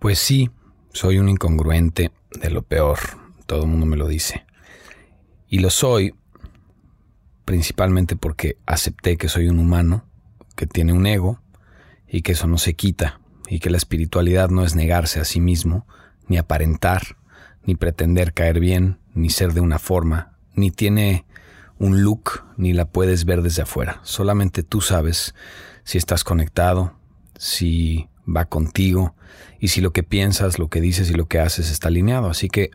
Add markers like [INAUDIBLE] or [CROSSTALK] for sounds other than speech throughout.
Pues sí, soy un incongruente de lo peor, todo el mundo me lo dice. Y lo soy principalmente porque acepté que soy un humano, que tiene un ego y que eso no se quita y que la espiritualidad no es negarse a sí mismo, ni aparentar, ni pretender caer bien, ni ser de una forma, ni tiene un look, ni la puedes ver desde afuera. Solamente tú sabes si estás conectado, si va contigo y si lo que piensas, lo que dices y lo que haces está alineado. Así que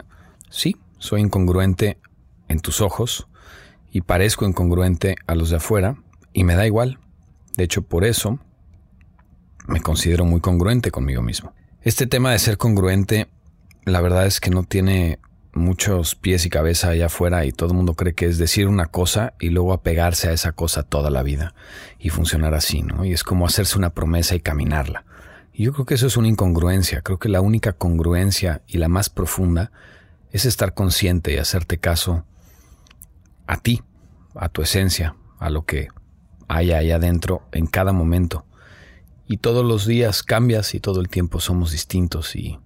sí, soy incongruente en tus ojos y parezco incongruente a los de afuera y me da igual. De hecho, por eso me considero muy congruente conmigo mismo. Este tema de ser congruente, la verdad es que no tiene muchos pies y cabeza allá afuera y todo el mundo cree que es decir una cosa y luego apegarse a esa cosa toda la vida y funcionar así, ¿no? Y es como hacerse una promesa y caminarla. Yo creo que eso es una incongruencia, creo que la única congruencia y la más profunda es estar consciente y hacerte caso a ti, a tu esencia, a lo que hay ahí adentro en cada momento. Y todos los días cambias y todo el tiempo somos distintos y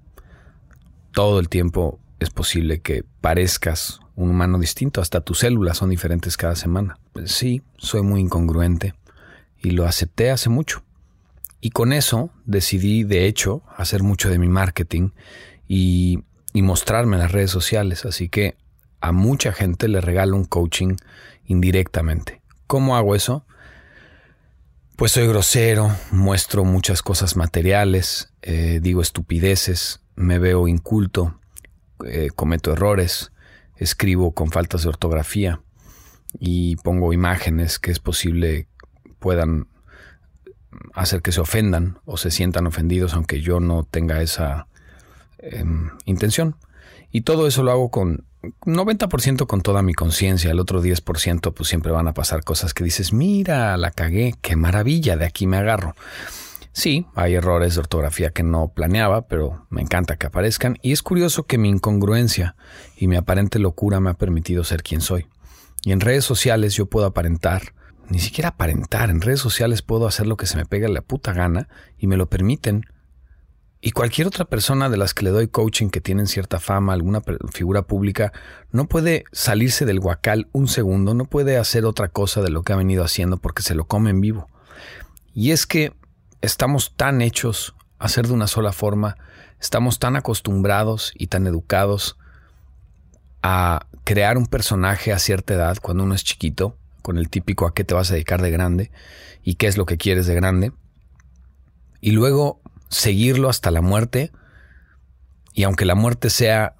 todo el tiempo es posible que parezcas un humano distinto, hasta tus células son diferentes cada semana. Sí, soy muy incongruente y lo acepté hace mucho. Y con eso decidí, de hecho, hacer mucho de mi marketing y, mostrarme en las redes sociales. Así que a mucha gente le regalo un coaching indirectamente. ¿Cómo hago eso? Pues soy grosero, muestro muchas cosas materiales, eh, digo estupideces, me veo inculto, eh, cometo errores, escribo con faltas de ortografía y pongo imágenes que es posible puedan hacer que se ofendan o se sientan ofendidos aunque yo no tenga esa em, intención. Y todo eso lo hago con 90% con toda mi conciencia, el otro 10% pues siempre van a pasar cosas que dices, mira, la cagué, qué maravilla, de aquí me agarro. Sí, hay errores de ortografía que no planeaba, pero me encanta que aparezcan y es curioso que mi incongruencia y mi aparente locura me ha permitido ser quien soy. Y en redes sociales yo puedo aparentar, ni siquiera aparentar, en redes sociales puedo hacer lo que se me pega la puta gana y me lo permiten y cualquier otra persona de las que le doy coaching que tienen cierta fama, alguna figura pública, no puede salirse del guacal un segundo, no puede hacer otra cosa de lo que ha venido haciendo porque se lo come en vivo. Y es que estamos tan hechos a ser de una sola forma, estamos tan acostumbrados y tan educados a crear un personaje a cierta edad cuando uno es chiquito, con el típico a qué te vas a dedicar de grande y qué es lo que quieres de grande. Y luego seguirlo hasta la muerte y aunque la muerte sea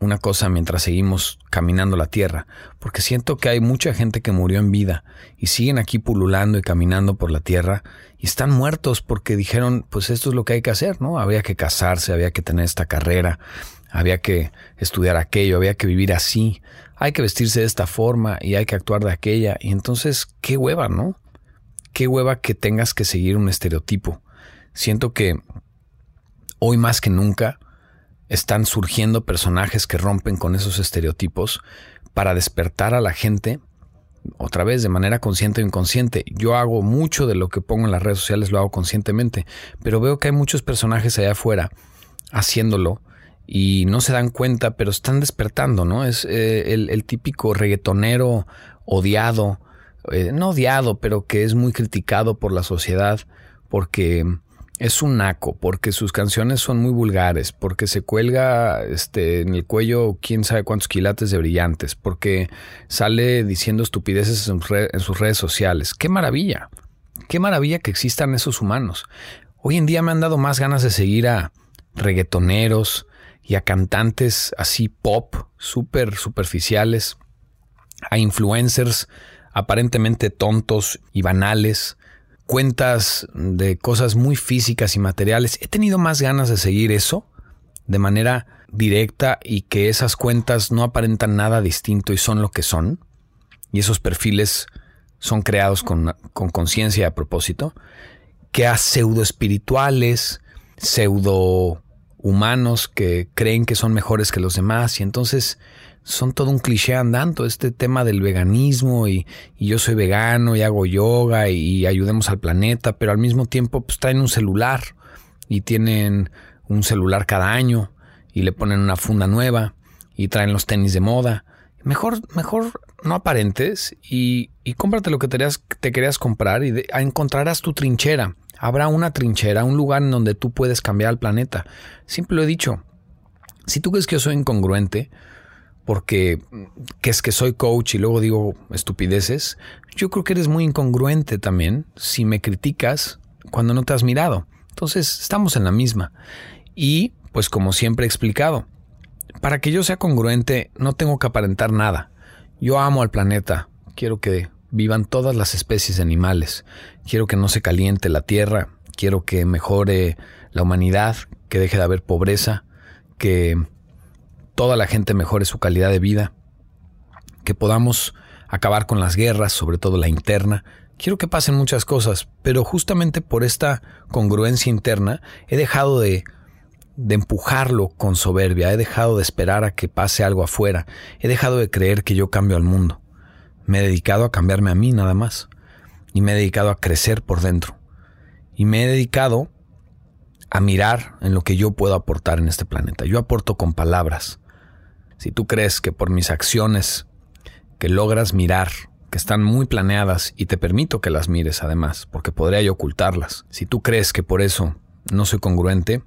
una cosa mientras seguimos caminando la tierra, porque siento que hay mucha gente que murió en vida y siguen aquí pululando y caminando por la tierra y están muertos porque dijeron, pues esto es lo que hay que hacer, ¿no? Había que casarse, había que tener esta carrera, había que estudiar aquello, había que vivir así, hay que vestirse de esta forma y hay que actuar de aquella y entonces, qué hueva, ¿no? Qué hueva que tengas que seguir un estereotipo. Siento que hoy más que nunca están surgiendo personajes que rompen con esos estereotipos para despertar a la gente otra vez de manera consciente o inconsciente. Yo hago mucho de lo que pongo en las redes sociales, lo hago conscientemente, pero veo que hay muchos personajes allá afuera haciéndolo y no se dan cuenta, pero están despertando, ¿no? Es eh, el, típico reggaetonero odiado, eh, no odiado, pero que es muy criticado por la sociedad porque es un naco porque sus canciones son muy vulgares, porque se cuelga este, en el cuello quién sabe cuántos quilates de brillantes, porque sale diciendo estupideces en, en sus redes sociales. ¡Qué maravilla! ¡Qué maravilla que existan esos humanos! Hoy en día me han dado más ganas de seguir a reggaetoneros y a cantantes así pop, súper superficiales, a influencers aparentemente tontos y banales, cuentas de cosas muy físicas y materiales. He tenido más ganas de seguir eso de manera directa y que esas cuentas no aparentan nada distinto y son lo que son. Y esos perfiles son creados con conciencia a propósito. Que a pseudo espirituales, pseudo humanos que creen que son mejores que los demás y entonces son todo un cliché andando, este tema del veganismo y, yo soy vegano y hago yoga y, ayudemos al planeta, pero al mismo tiempo pues traen un celular y tienen un celular cada año y le ponen una funda nueva y traen los tenis de moda. Mejor, mejor no aparentes y, cómprate lo que te querías comprar y encontrarás tu trinchera. Habrá una trinchera, un lugar en donde tú puedes cambiar el planeta. Siempre lo he dicho. Si tú crees que yo soy incongruente, porque que es que soy coach y luego digo estupideces, yo creo que eres muy incongruente también si me criticas cuando no te has mirado. Entonces, estamos en la misma. Y, pues como siempre he explicado, para que yo sea congruente no tengo que aparentar nada. Yo amo al planeta, quiero que vivan todas las especies animales, quiero que no se caliente la tierra, quiero que mejore la humanidad, que deje de haber pobreza, que toda la gente mejore su calidad de vida, que podamos acabar con las guerras, sobre todo la interna. Quiero que pasen muchas cosas, pero justamente por esta congruencia interna he dejado de, de empujarlo con soberbia, he dejado de esperar a que pase algo afuera, he dejado de creer que yo cambio al mundo. Me he dedicado a cambiarme a mí nada más, y me he dedicado a crecer por dentro, y me he dedicado a mirar en lo que yo puedo aportar en este planeta. Yo aporto con palabras, si tú crees que por mis acciones que logras mirar, que están muy planeadas y te permito que las mires además, porque podría yo ocultarlas, si tú crees que por eso no soy congruente,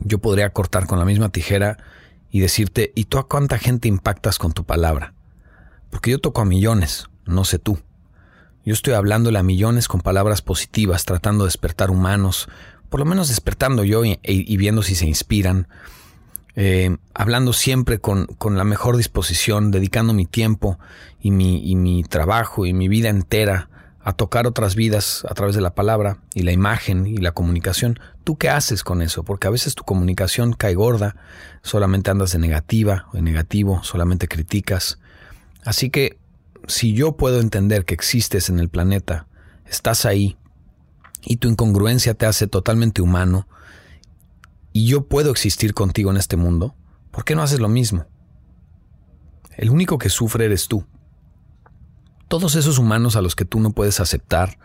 yo podría cortar con la misma tijera y decirte, ¿y tú a cuánta gente impactas con tu palabra? Porque yo toco a millones, no sé tú. Yo estoy hablándole a millones con palabras positivas, tratando de despertar humanos, por lo menos despertando yo y, y viendo si se inspiran, eh, hablando siempre con, la mejor disposición, dedicando mi tiempo y mi, y mi trabajo y mi vida entera a tocar otras vidas a través de la palabra y la imagen y la comunicación. ¿Tú qué haces con eso? Porque a veces tu comunicación cae gorda, solamente andas de negativa o de negativo, solamente criticas. Así que si yo puedo entender que existes en el planeta, estás ahí y tu incongruencia te hace totalmente humano, y yo puedo existir contigo en este mundo, ¿por qué no haces lo mismo? El único que sufre eres tú. Todos esos humanos a los que tú no puedes aceptar,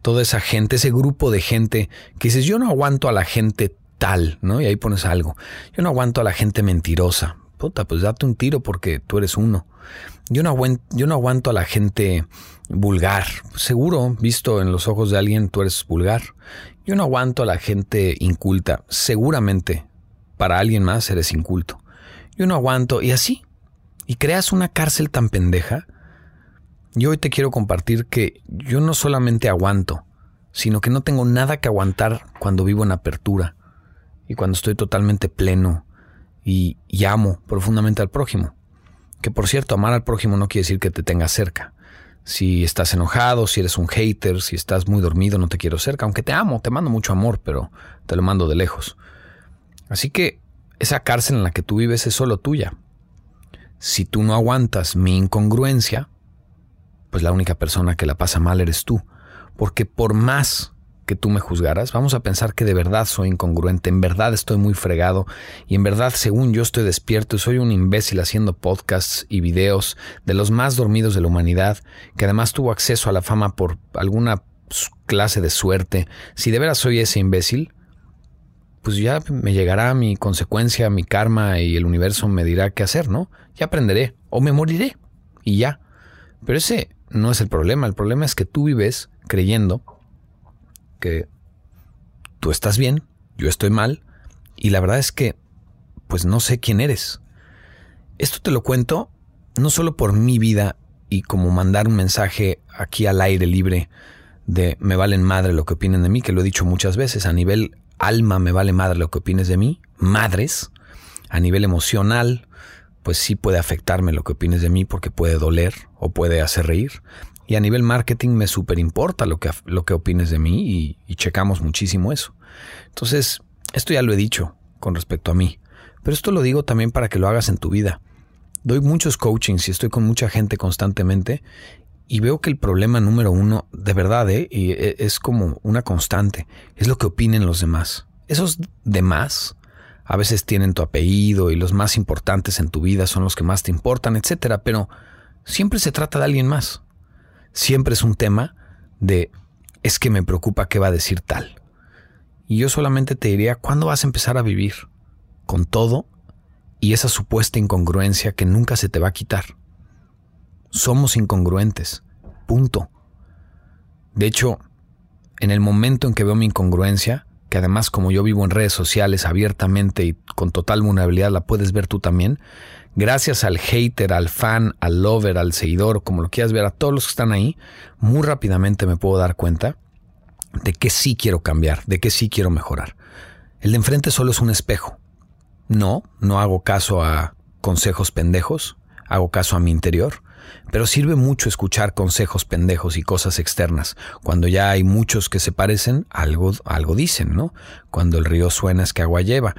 toda esa gente, ese grupo de gente que dices, yo no aguanto a la gente tal, ¿no? Y ahí pones algo. Yo no aguanto a la gente mentirosa. Puta, pues date un tiro porque tú eres uno. Yo no, aguanto, yo no aguanto a la gente vulgar. Seguro, visto en los ojos de alguien, tú eres vulgar. Yo no aguanto a la gente inculta. Seguramente para alguien más eres inculto. Yo no aguanto. Y así. Y creas una cárcel tan pendeja. Yo hoy te quiero compartir que yo no solamente aguanto, sino que no tengo nada que aguantar cuando vivo en apertura y cuando estoy totalmente pleno y, amo profundamente al prójimo. Que por cierto, amar al prójimo no quiere decir que te tengas cerca. Si estás enojado, si eres un hater, si estás muy dormido, no te quiero cerca, aunque te amo, te mando mucho amor, pero te lo mando de lejos. Así que esa cárcel en la que tú vives es solo tuya. Si tú no aguantas mi incongruencia, pues la única persona que la pasa mal eres tú. Porque por más que tú me juzgaras, vamos a pensar que de verdad soy incongruente, en verdad estoy muy fregado y en verdad según yo estoy despierto y soy un imbécil haciendo podcasts y videos de los más dormidos de la humanidad, que además tuvo acceso a la fama por alguna clase de suerte, si de veras soy ese imbécil, pues ya me llegará mi consecuencia, mi karma y el universo me dirá qué hacer, ¿no? Ya aprenderé o me moriré y ya. Pero ese no es el problema, el problema es que tú vives creyendo que tú estás bien, yo estoy mal, y la verdad es que, pues no sé quién eres. Esto te lo cuento no solo por mi vida y como mandar un mensaje aquí al aire libre de me valen madre lo que opinen de mí, que lo he dicho muchas veces, a nivel alma me vale madre lo que opines de mí, madres, a nivel emocional, pues sí puede afectarme lo que opines de mí porque puede doler o puede hacer reír. Y a nivel marketing me súper importa lo que, lo que opines de mí y, checamos muchísimo eso. Entonces, esto ya lo he dicho con respecto a mí, pero esto lo digo también para que lo hagas en tu vida. Doy muchos coachings y estoy con mucha gente constantemente y veo que el problema número uno, de verdad, ¿eh? y e, es como una constante, es lo que opinen los demás. Esos demás a veces tienen tu apellido y los más importantes en tu vida son los que más te importan, etcétera, pero siempre se trata de alguien más siempre es un tema de es que me preocupa qué va a decir tal. Y yo solamente te diría, ¿cuándo vas a empezar a vivir? Con todo y esa supuesta incongruencia que nunca se te va a quitar. Somos incongruentes. Punto. De hecho, en el momento en que veo mi incongruencia, que además como yo vivo en redes sociales abiertamente y con total vulnerabilidad la puedes ver tú también, gracias al hater, al fan, al lover, al seguidor, como lo quieras ver, a todos los que están ahí, muy rápidamente me puedo dar cuenta de que sí quiero cambiar, de que sí quiero mejorar. El de enfrente solo es un espejo. No, no hago caso a consejos pendejos, hago caso a mi interior, pero sirve mucho escuchar consejos pendejos y cosas externas. Cuando ya hay muchos que se parecen, algo, algo dicen, ¿no? Cuando el río suena es que agua lleva.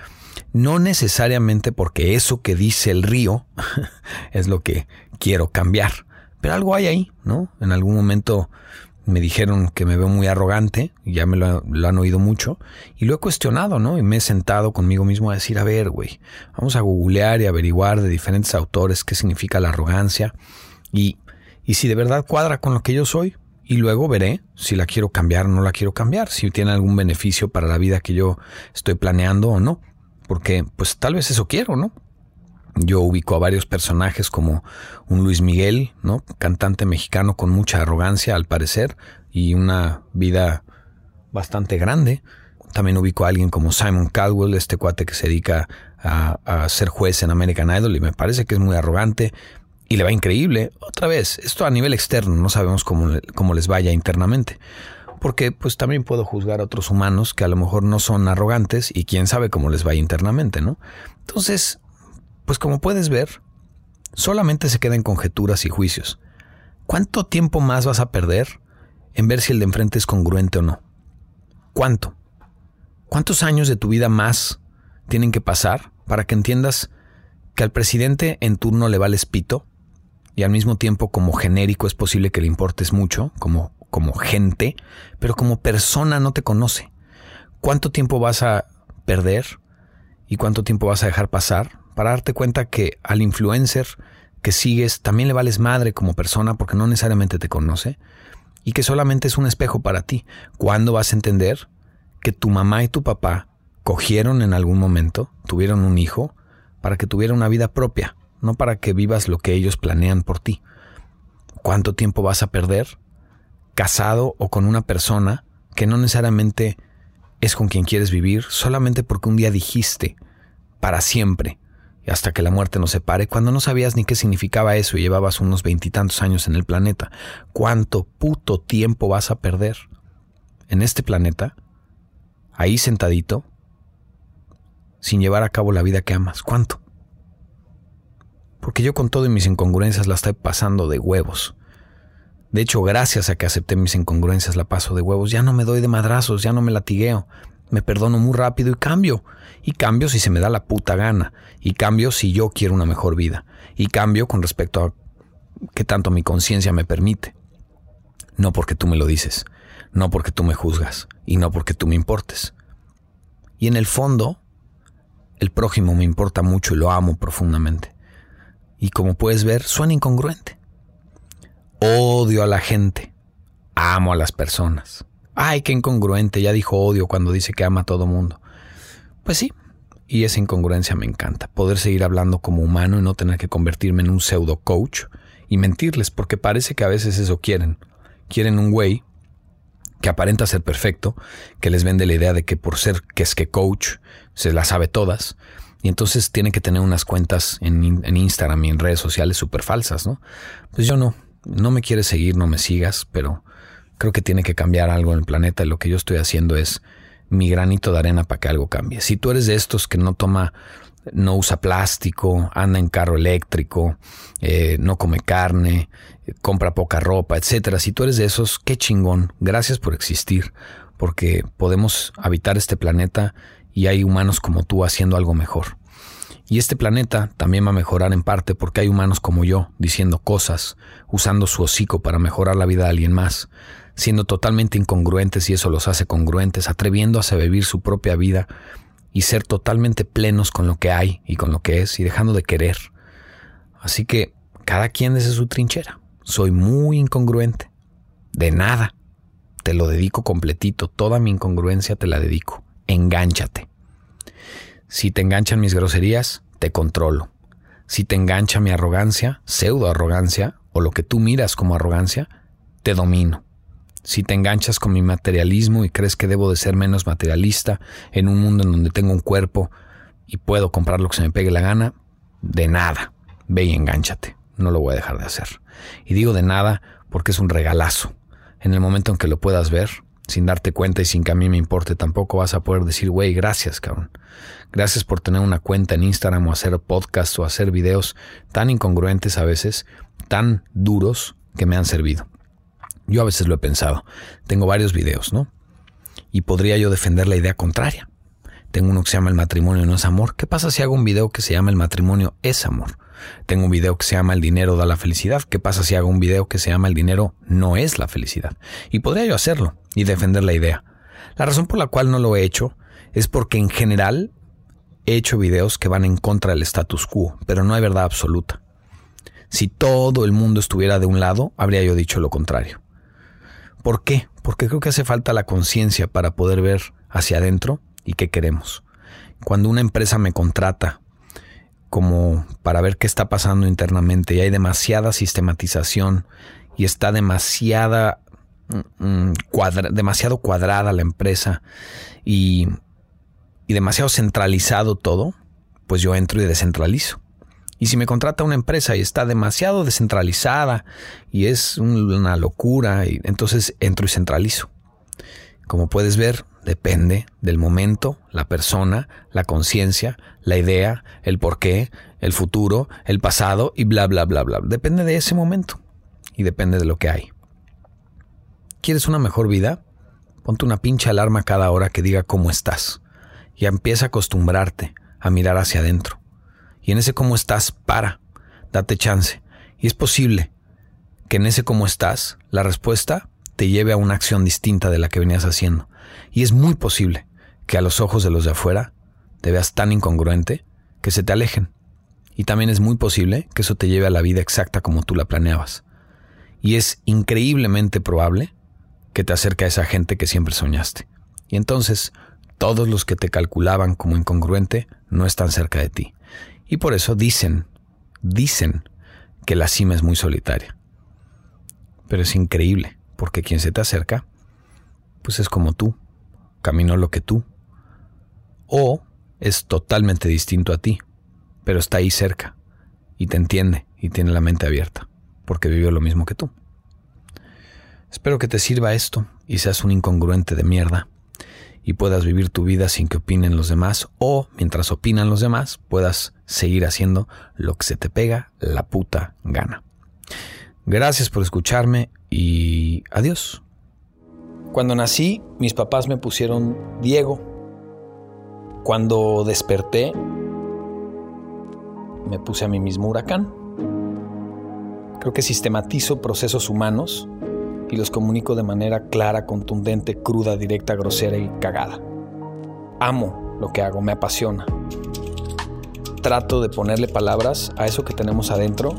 No necesariamente porque eso que dice el río [LAUGHS] es lo que quiero cambiar, pero algo hay ahí, ¿no? En algún momento me dijeron que me veo muy arrogante, ya me lo, han oído mucho, y lo he cuestionado, ¿no? Y me he sentado conmigo mismo a decir, a ver, güey, vamos a googlear y averiguar de diferentes autores qué significa la arrogancia y, y si de verdad cuadra con lo que yo soy. Y luego veré si la quiero cambiar o no la quiero cambiar, si tiene algún beneficio para la vida que yo estoy planeando o no. Porque pues tal vez eso quiero, ¿no? Yo ubico a varios personajes como un Luis Miguel, ¿no? Cantante mexicano con mucha arrogancia al parecer y una vida bastante grande. También ubico a alguien como Simon Caldwell, este cuate que se dedica a, ser juez en American Idol y me parece que es muy arrogante y le va increíble. Otra vez, esto a nivel externo, no sabemos cómo, cómo les vaya internamente. Porque pues también puedo juzgar a otros humanos que a lo mejor no son arrogantes y quién sabe cómo les vaya internamente, ¿no? Entonces, pues como puedes ver, solamente se quedan conjeturas y juicios. ¿Cuánto tiempo más vas a perder en ver si el de enfrente es congruente o no? ¿Cuánto? ¿Cuántos años de tu vida más tienen que pasar para que entiendas que al presidente en turno le vales pito y al mismo tiempo como genérico es posible que le importes mucho, como, como gente, pero como persona no te conoce? ¿Cuánto tiempo vas a perder y cuánto tiempo vas a dejar pasar para darte cuenta que al influencer que sigues también le vales madre como persona porque no necesariamente te conoce y que solamente es un espejo para ti. ¿Cuándo vas a entender que tu mamá y tu papá cogieron en algún momento, tuvieron un hijo, para que tuviera una vida propia, no para que vivas lo que ellos planean por ti? ¿Cuánto tiempo vas a perder casado o con una persona que no necesariamente es con quien quieres vivir solamente porque un día dijiste para siempre hasta que la muerte nos separe, cuando no sabías ni qué significaba eso y llevabas unos veintitantos años en el planeta. ¿Cuánto puto tiempo vas a perder en este planeta, ahí sentadito, sin llevar a cabo la vida que amas? ¿Cuánto? Porque yo con todo y mis incongruencias la estoy pasando de huevos. De hecho, gracias a que acepté mis incongruencias la paso de huevos, ya no me doy de madrazos, ya no me latigueo, me perdono muy rápido y cambio. Y cambio si se me da la puta gana. Y cambio si yo quiero una mejor vida. Y cambio con respecto a qué tanto mi conciencia me permite. No porque tú me lo dices. No porque tú me juzgas. Y no porque tú me importes. Y en el fondo, el prójimo me importa mucho y lo amo profundamente. Y como puedes ver, suena incongruente. Odio a la gente. Amo a las personas. Ay, qué incongruente, ya dijo odio cuando dice que ama a todo mundo. Pues sí, y esa incongruencia me encanta, poder seguir hablando como humano y no tener que convertirme en un pseudo coach y mentirles, porque parece que a veces eso quieren. Quieren un güey que aparenta ser perfecto, que les vende la idea de que por ser que es que coach se las sabe todas, y entonces tienen que tener unas cuentas en, en Instagram y en redes sociales súper falsas, ¿no? Pues yo no, no me quieres seguir, no me sigas, pero Creo que tiene que cambiar algo en el planeta y lo que yo estoy haciendo es mi granito de arena para que algo cambie. Si tú eres de estos que no toma, no usa plástico, anda en carro eléctrico, eh, no come carne, compra poca ropa, etcétera. Si tú eres de esos, qué chingón. Gracias por existir, porque podemos habitar este planeta y hay humanos como tú haciendo algo mejor. Y este planeta también va a mejorar en parte porque hay humanos como yo diciendo cosas, usando su hocico para mejorar la vida de alguien más siendo totalmente incongruentes y eso los hace congruentes, atreviéndose a vivir su propia vida y ser totalmente plenos con lo que hay y con lo que es y dejando de querer. Así que cada quien desde su trinchera. Soy muy incongruente. De nada. Te lo dedico completito. Toda mi incongruencia te la dedico. engánchate. Si te enganchan mis groserías, te controlo. Si te engancha mi arrogancia, pseudo arrogancia, o lo que tú miras como arrogancia, te domino. Si te enganchas con mi materialismo y crees que debo de ser menos materialista en un mundo en donde tengo un cuerpo y puedo comprar lo que se me pegue la gana, de nada. Ve y engánchate. No lo voy a dejar de hacer. Y digo de nada porque es un regalazo. En el momento en que lo puedas ver, sin darte cuenta y sin que a mí me importe, tampoco vas a poder decir, güey, gracias, cabrón. Gracias por tener una cuenta en Instagram o hacer podcast o hacer videos tan incongruentes a veces, tan duros que me han servido. Yo a veces lo he pensado. Tengo varios videos, ¿no? Y podría yo defender la idea contraria. Tengo uno que se llama El matrimonio no es amor. ¿Qué pasa si hago un video que se llama El matrimonio es amor? Tengo un video que se llama El dinero da la felicidad. ¿Qué pasa si hago un video que se llama El dinero no es la felicidad? Y podría yo hacerlo y defender la idea. La razón por la cual no lo he hecho es porque en general he hecho videos que van en contra del status quo, pero no hay verdad absoluta. Si todo el mundo estuviera de un lado, habría yo dicho lo contrario. ¿Por qué? Porque creo que hace falta la conciencia para poder ver hacia adentro y qué queremos. Cuando una empresa me contrata como para ver qué está pasando internamente y hay demasiada sistematización y está demasiada mm, mm, demasiado cuadrada la empresa y, y demasiado centralizado todo, pues yo entro y descentralizo. Y si me contrata una empresa y está demasiado descentralizada y es una locura, y entonces entro y centralizo. Como puedes ver, depende del momento, la persona, la conciencia, la idea, el porqué, el futuro, el pasado y bla, bla, bla, bla. Depende de ese momento y depende de lo que hay. ¿Quieres una mejor vida? Ponte una pinche alarma cada hora que diga cómo estás y empieza a acostumbrarte a mirar hacia adentro y en ese cómo estás, para, date chance. Y es posible que en ese cómo estás, la respuesta te lleve a una acción distinta de la que venías haciendo. Y es muy posible que a los ojos de los de afuera te veas tan incongruente que se te alejen. Y también es muy posible que eso te lleve a la vida exacta como tú la planeabas. Y es increíblemente probable que te acerque a esa gente que siempre soñaste. Y entonces, todos los que te calculaban como incongruente no están cerca de ti. Y por eso dicen, dicen que la cima es muy solitaria. Pero es increíble, porque quien se te acerca, pues es como tú, caminó lo que tú. O es totalmente distinto a ti, pero está ahí cerca y te entiende y tiene la mente abierta, porque vivió lo mismo que tú. Espero que te sirva esto y seas un incongruente de mierda y puedas vivir tu vida sin que opinen los demás o mientras opinan los demás puedas seguir haciendo lo que se te pega la puta gana. Gracias por escucharme y adiós. Cuando nací, mis papás me pusieron Diego. Cuando desperté, me puse a mí mismo huracán. Creo que sistematizo procesos humanos y los comunico de manera clara, contundente, cruda, directa, grosera y cagada. Amo lo que hago, me apasiona. Trato de ponerle palabras a eso que tenemos adentro,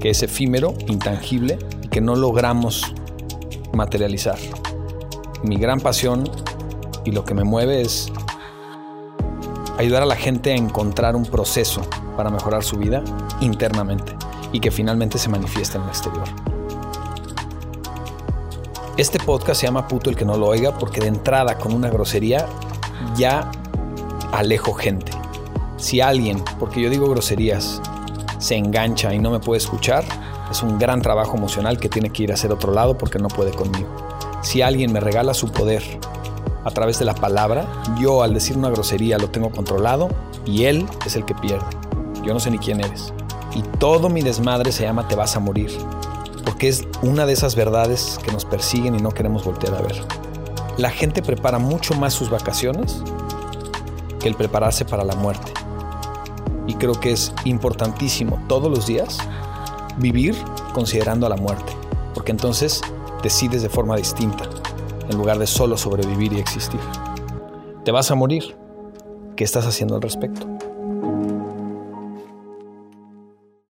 que es efímero, intangible y que no logramos materializar. Mi gran pasión y lo que me mueve es ayudar a la gente a encontrar un proceso para mejorar su vida internamente y que finalmente se manifieste en el exterior. Este podcast se llama Puto el que no lo oiga porque de entrada con una grosería ya alejo gente. Si alguien, porque yo digo groserías, se engancha y no me puede escuchar, es un gran trabajo emocional que tiene que ir a hacer otro lado porque no puede conmigo. Si alguien me regala su poder a través de la palabra, yo al decir una grosería lo tengo controlado y él es el que pierde. Yo no sé ni quién eres. Y todo mi desmadre se llama Te vas a morir porque es una de esas verdades que nos persiguen y no queremos voltear a ver. La gente prepara mucho más sus vacaciones que el prepararse para la muerte. Y creo que es importantísimo todos los días vivir considerando a la muerte, porque entonces decides de forma distinta, en lugar de solo sobrevivir y existir. Te vas a morir. ¿Qué estás haciendo al respecto?